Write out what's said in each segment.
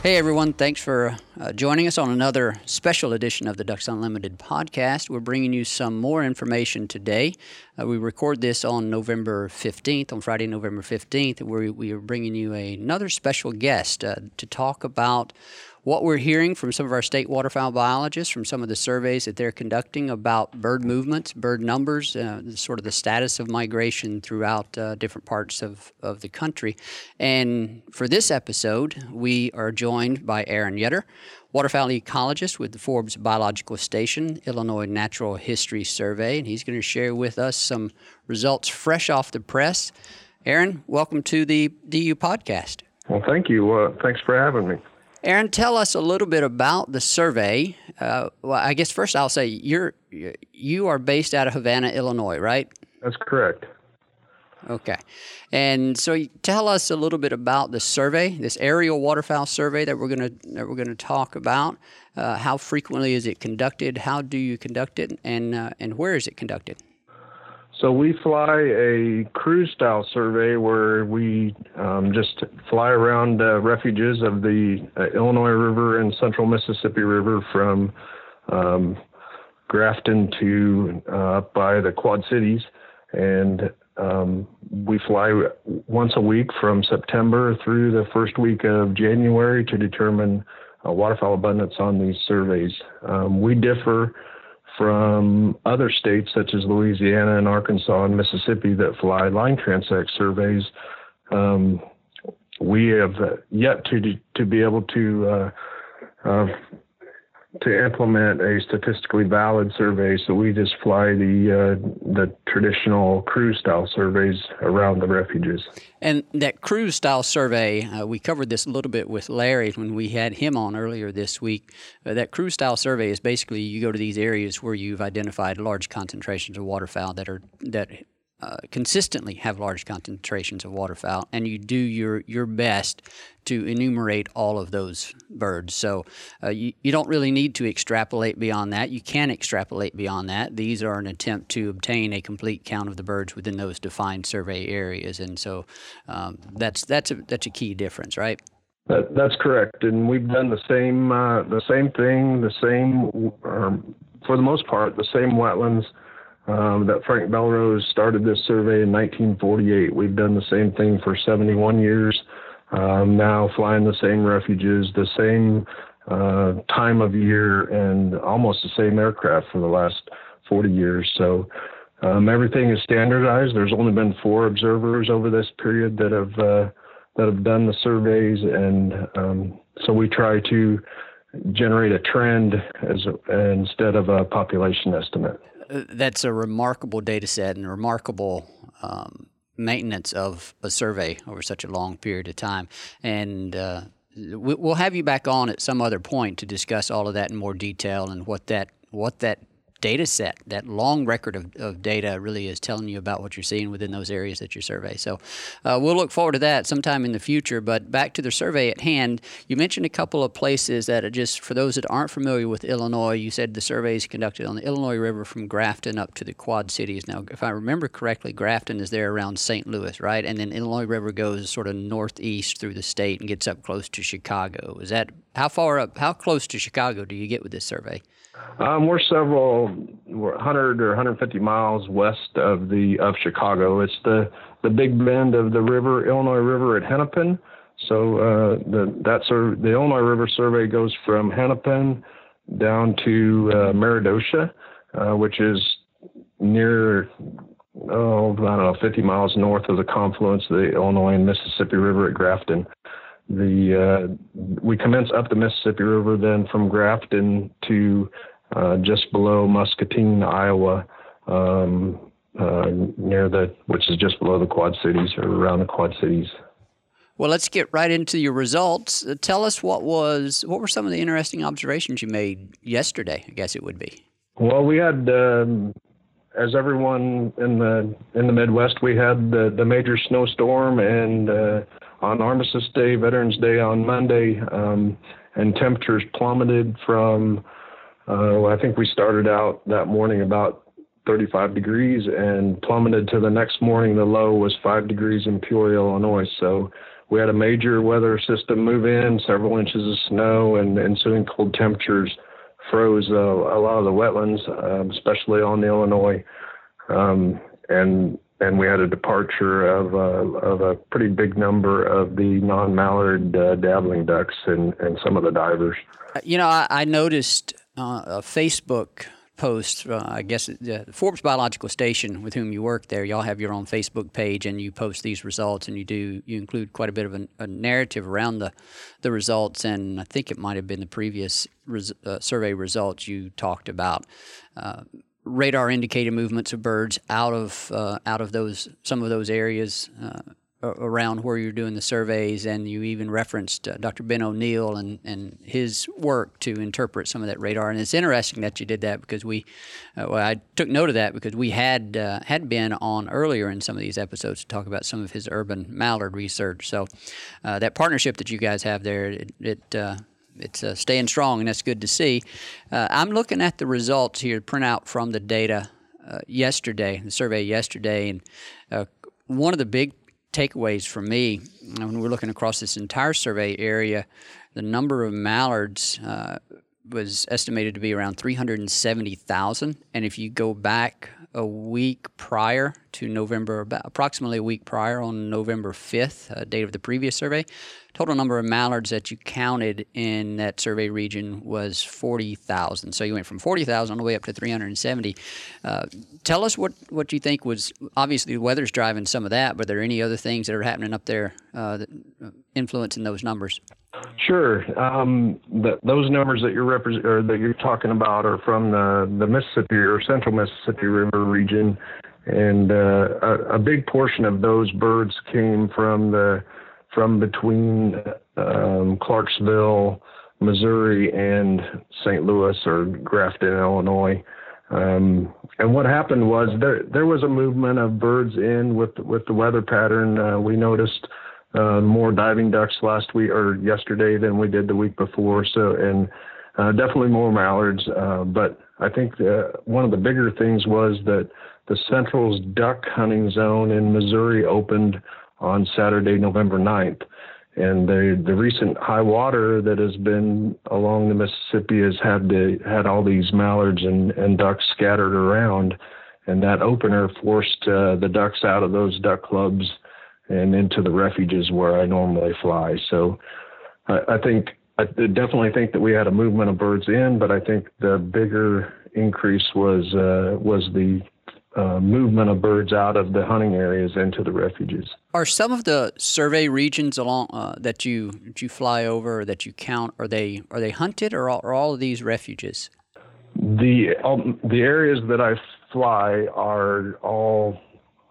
Hey everyone, thanks for uh, joining us on another special edition of the Ducks Unlimited podcast. We're bringing you some more information today. Uh, we record this on November 15th, on Friday, November 15th, where we are bringing you another special guest uh, to talk about what we're hearing from some of our state waterfowl biologists from some of the surveys that they're conducting about bird movements, bird numbers, uh, sort of the status of migration throughout uh, different parts of, of the country. And for this episode, we are joined by Aaron Yetter, waterfowl ecologist with the Forbes Biological Station Illinois Natural History Survey, and he's going to share with us some results fresh off the press. Aaron, welcome to the DU podcast. Well, thank you. Uh, thanks for having me. Aaron, tell us a little bit about the survey. Uh, well, I guess first I'll say you're you are based out of Havana, Illinois, right? That's correct. Okay, and so tell us a little bit about the survey, this aerial waterfowl survey that we're gonna that we're gonna talk about. Uh, how frequently is it conducted? How do you conduct it, and uh, and where is it conducted? So we fly a cruise style survey where we um, just fly around uh, refuges of the uh, Illinois River and Central Mississippi River from um, Grafton to uh, up by the Quad Cities, and um, we fly once a week from September through the first week of January to determine uh, waterfowl abundance on these surveys. Um, we differ from other states such as Louisiana and Arkansas and Mississippi that fly line transect surveys. Um, we have yet to to be able to uh, uh, to implement a statistically valid survey, so we just fly the uh, the traditional cruise style surveys around the refuges. And that cruise style survey, uh, we covered this a little bit with Larry when we had him on earlier this week. Uh, that cruise style survey is basically you go to these areas where you've identified large concentrations of waterfowl that are that uh, consistently have large concentrations of waterfowl, and you do your your best to enumerate all of those birds. So uh, you, you don't really need to extrapolate beyond that. You can extrapolate beyond that. These are an attempt to obtain a complete count of the birds within those defined survey areas, and so um, that's that's a that's a key difference, right? That, that's correct, and we've done the same uh, the same thing, the same um, for the most part, the same wetlands um, that Frank Bellrose started this survey in 1948. We've done the same thing for 71 years. Um, now flying the same refuges, the same uh, time of year, and almost the same aircraft for the last 40 years. So um, everything is standardized. There's only been four observers over this period that have uh, that have done the surveys, and um, so we try to generate a trend as instead of a population estimate that's a remarkable data set and remarkable um, maintenance of a survey over such a long period of time. And uh, we'll have you back on at some other point to discuss all of that in more detail and what that what that data set, that long record of, of data really is telling you about what you're seeing within those areas that you survey. So uh, we'll look forward to that sometime in the future. But back to the survey at hand, you mentioned a couple of places that just, for those that aren't familiar with Illinois, you said the survey is conducted on the Illinois River from Grafton up to the Quad Cities. Now, if I remember correctly, Grafton is there around St. Louis, right? And then Illinois River goes sort of northeast through the state and gets up close to Chicago. Is that how far up, how close to Chicago do you get with this survey? Um, we're several, 100 or 150 miles west of the of Chicago. It's the the big bend of the river, Illinois River at Hennepin. So uh, the that sur- the Illinois River survey goes from Hennepin down to uh, Meredosia, uh, which is near oh I don't know 50 miles north of the confluence of the Illinois and Mississippi River at Grafton the uh, we commence up the Mississippi River, then from Grafton to just below Muscatine, Iowa, um, uh, near the which is just below the Quad Cities or around the Quad Cities. Well, let's get right into your results. Uh, tell us what was what were some of the interesting observations you made yesterday. I guess it would be. Well, we had um, as everyone in the in the Midwest, we had the the major snowstorm, and uh, on Armistice Day, Veterans Day on Monday, um, and temperatures plummeted from. Uh, I think we started out that morning about 35 degrees and plummeted to the next morning. The low was five degrees in Peoria, Illinois. So we had a major weather system move in, several inches of snow, and ensuing cold temperatures froze uh, a lot of the wetlands, um, especially on the Illinois, um, and and we had a departure of uh, of a pretty big number of the non-mallard uh, dabbling ducks and and some of the divers. You know, I, I noticed uh, a Facebook post. Uh, I guess the Forbes Biological Station, with whom you work there, y'all have your own Facebook page, and you post these results, and you do you include quite a bit of a, a narrative around the the results. And I think it might have been the previous res, uh, survey results you talked about. Uh, radar indicated movements of birds out of uh, out of those some of those areas uh, around where you're doing the surveys, and you even referenced uh, Dr. Ben O'Neal and, and his work to interpret some of that radar. And it's interesting that you did that because we, uh, well, I took note of that because we had uh, had been on earlier in some of these episodes to talk about some of his urban mallard research. So uh, that partnership that you guys have there, it, it uh, it's uh, staying strong, and that's good to see. I'm looking at the results here, print out from the data yesterday, the survey yesterday, and one of the big takeaways for me when we're looking across this entire survey area, the number of mallards uh, was estimated to be around 370,000. And if you go back a week prior to November, approximately a week prior on November 5th, uh, date of the previous survey, total number of mallards that you counted in that survey region was 40,000. So you went from 40,000 all the way up to 370. Uh, tell us what, what you think was obviously the weather's driving some of that, but are there any other things that are happening up there uh, that uh, influencing those numbers? Sure. Um, the, those numbers that you're represent or that you're talking about are from the, the Mississippi or Central Mississippi River region, and uh, a, a, big portion of those birds came from the from between um, Clarksville, Missouri, and St. Louis or Grafton, Illinois. Um, and what happened was there there was a movement of birds in with with the weather pattern. Uh, we noticed uh, more diving ducks last week or yesterday than we did the week before. So and uh, definitely more mallards. Uh, but I think the, one of the bigger things was that the Central's duck hunting zone in Missouri opened on Saturday, November 9th. And the the recent high water that has been along the Mississippi has had the, had all these mallards and, and ducks scattered around, and that opener forced uh, the ducks out of those duck clubs and into the refuges where I normally fly. So I, I think I definitely think that we had a movement of birds in, but I think the bigger increase was uh, was the uh, movement of birds out of the hunting areas into the refuges. Are some of the survey regions along uh, that you that you fly over or that you count are they are they hunted or are, are all of these refuges? The um, the areas that I fly are all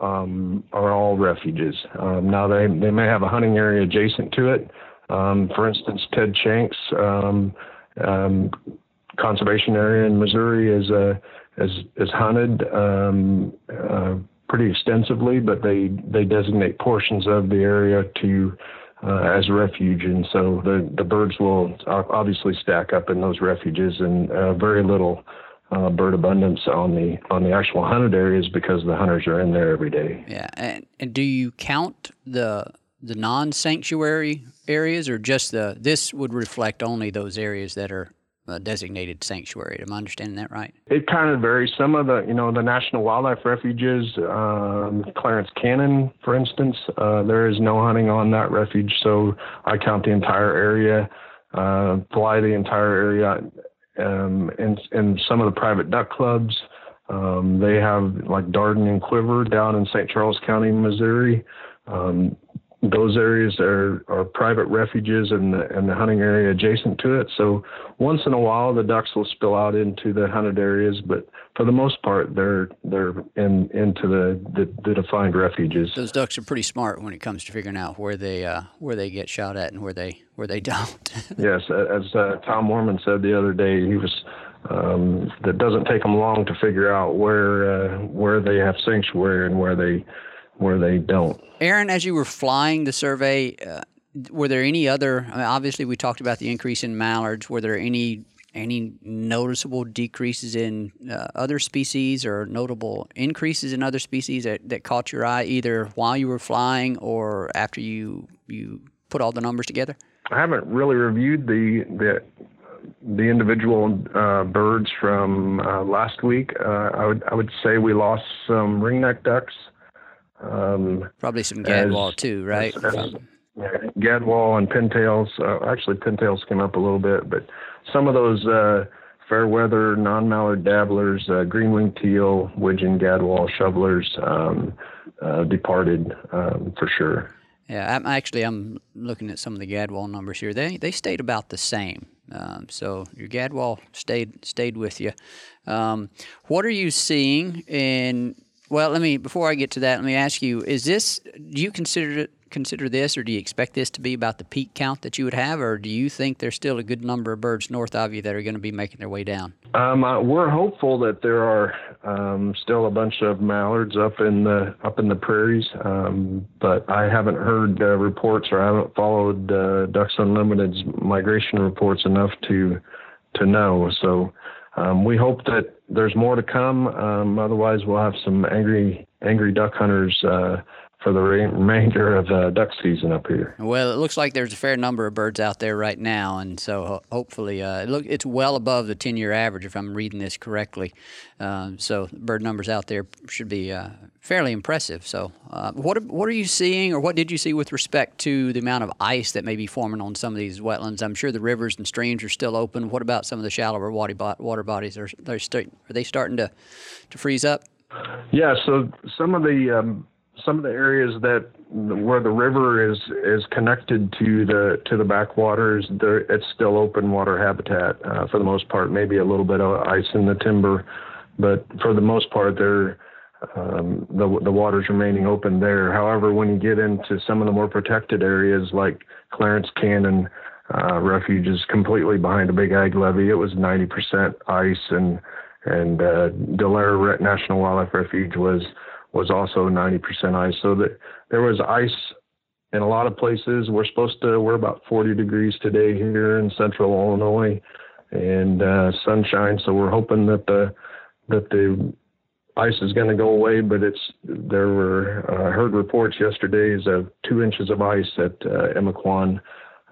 um, are all refuges. Um, now they they may have a hunting area adjacent to it. Um, for instance, Ted Shanks um, um, conservation area in Missouri is a is is hunted uh, pretty extensively, but they they designate portions of the area to uh, as refuge, and so the the birds will obviously stack up in those refuges, and uh, very little uh, bird abundance on the on the actual hunted areas because the hunters are in there every day. Yeah, and, and do you count the the non-sanctuary areas, or just the this would reflect only those areas that are uh, designated sanctuary. Am I understanding that right? It kind of varies. Some of the, you know, the national wildlife refuges, um, Clarence Cannon, for instance, uh, there is no hunting on that refuge, so I count the entire area, uh, fly the entire area. Um, and, and some of the private duck clubs, um, they have like Dardenne and Cuivre down in St. Charles County, Missouri. Um, those areas are, are private refuges and the, and the hunting area adjacent to it. So once in a while, the ducks will spill out into the hunted areas, but for the most part, they're they're in into the, the, the defined refuges. Those ducks are pretty smart when it comes to figuring out where they uh, where they get shot at and where they where they don't. yes, as uh, Tom Moorman said the other day, he was um, that doesn't take them long to figure out where uh, where they have sanctuary and where they where they don't. Aaron, as you were flying the survey, uh, were there any other? I mean, obviously, we talked about the increase in mallards. Were there any any noticeable decreases in uh, other species or notable increases in other species that, that caught your eye either while you were flying or after you you put all the numbers together? I haven't really reviewed the the the individual uh, birds from uh, last week. Uh, I would I would say we lost some ringneck ducks. Um, Probably some gadwall too, right? As, gadwall and pintails. Uh, actually, pintails came up a little bit, but some of those uh, fair weather non-mallard dabblers, uh, green-winged teal, widgeon, gadwall, shovelers um, uh, departed um, for sure. Yeah, I'm actually I'm looking at some of the gadwall numbers here. They they stayed about the same. Um, so your gadwall stayed stayed with you. Um, what are you seeing in? Well, let me before I get to that, let me ask you: Is this? Do you consider consider this, or do you expect this to be about the peak count that you would have, or do you think there's still a good number of birds north of you that are going to be making their way down? Um, uh, we're hopeful that there are um, still a bunch of mallards up in the up in the prairies, um, but I haven't heard uh, reports or I haven't followed uh, Ducks Unlimited's migration reports enough to to know. So. Um, we hope that there's more to come. Um, otherwise, we'll have some angry, angry duck hunters uh, for the remainder of the duck season up here. Well, it looks like there's a fair number of birds out there right now, and so hopefully, uh, look, it's well above the 10-year average if I'm reading this correctly. Uh, so bird numbers out there should be uh, fairly impressive. So, uh, what what are you seeing, or what did you see with respect to the amount of ice that may be forming on some of these wetlands? I'm sure the rivers and streams are still open. What about some of the shallower water bodies? Are they are they starting to to freeze up? Yeah, so some of the um, some of the areas that where the river is is connected to the to the backwaters, there it's still open water habitat uh, for the most part. Maybe a little bit of ice in the timber, but for the most part, there um, the the water's remaining open there. However, when you get into some of the more protected areas like Clarence Cannon uh, Refuge is completely behind a big ag levee. It was 90% ice, and and uh, Delair National Wildlife Refuge was was also 90% ice. So that there was ice in a lot of places. We're supposed to, we're about 40 degrees today here in central Illinois and uh, sunshine. So we're hoping that the, that the ice is going to go away, but it's, there were, uh, heard reports yesterday of two inches of ice at uh,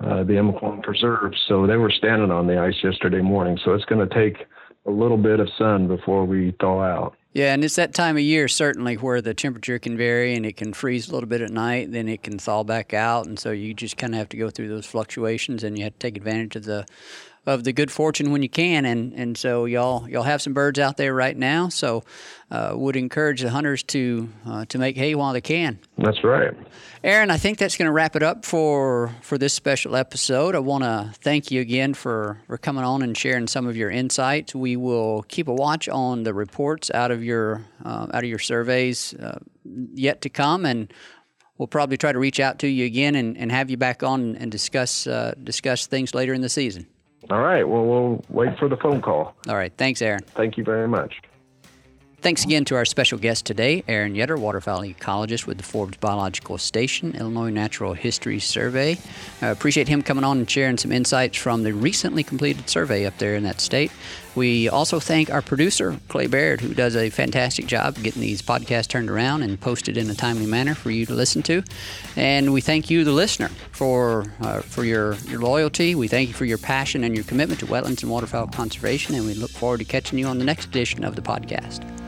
uh, the Emiquon Preserve. So they were standing on the ice yesterday morning. So it's going to take a little bit of sun before we thaw out. Yeah, and it's that time of year certainly where the temperature can vary and it can freeze a little bit at night, then it can thaw back out, and so you just kind of have to go through those fluctuations, and you have to take advantage of the of the good fortune when you can, and and so y'all y'all have some birds out there right now, so uh, would encourage the hunters to uh, to make hay while they can. That's right. Aaron, I think that's going to wrap it up for for this special episode. I want to thank you again for for coming on and sharing some of your insights. We will keep a watch on the reports out of your uh, out of your surveys uh, yet to come, and we'll probably try to reach out to you again and, and have you back on and discuss uh, discuss things later in the season. All right. Well, we'll wait for the phone call. All right. Thanks, Aaron. Thank you very much. Thanks again to our special guest today, Aaron Yetter, waterfowl ecologist with the Forbes Biological Station, Illinois Natural History Survey. I appreciate him coming on and sharing some insights from the recently completed survey up there in that state. We also thank our producer, Clay Baird, who does a fantastic job getting these podcasts turned around and posted in a timely manner for you to listen to. And we thank you, the listener, for uh, for your, your loyalty. We thank you for your passion and your commitment to wetlands and waterfowl conservation. And we look forward to catching you on the next edition of the podcast.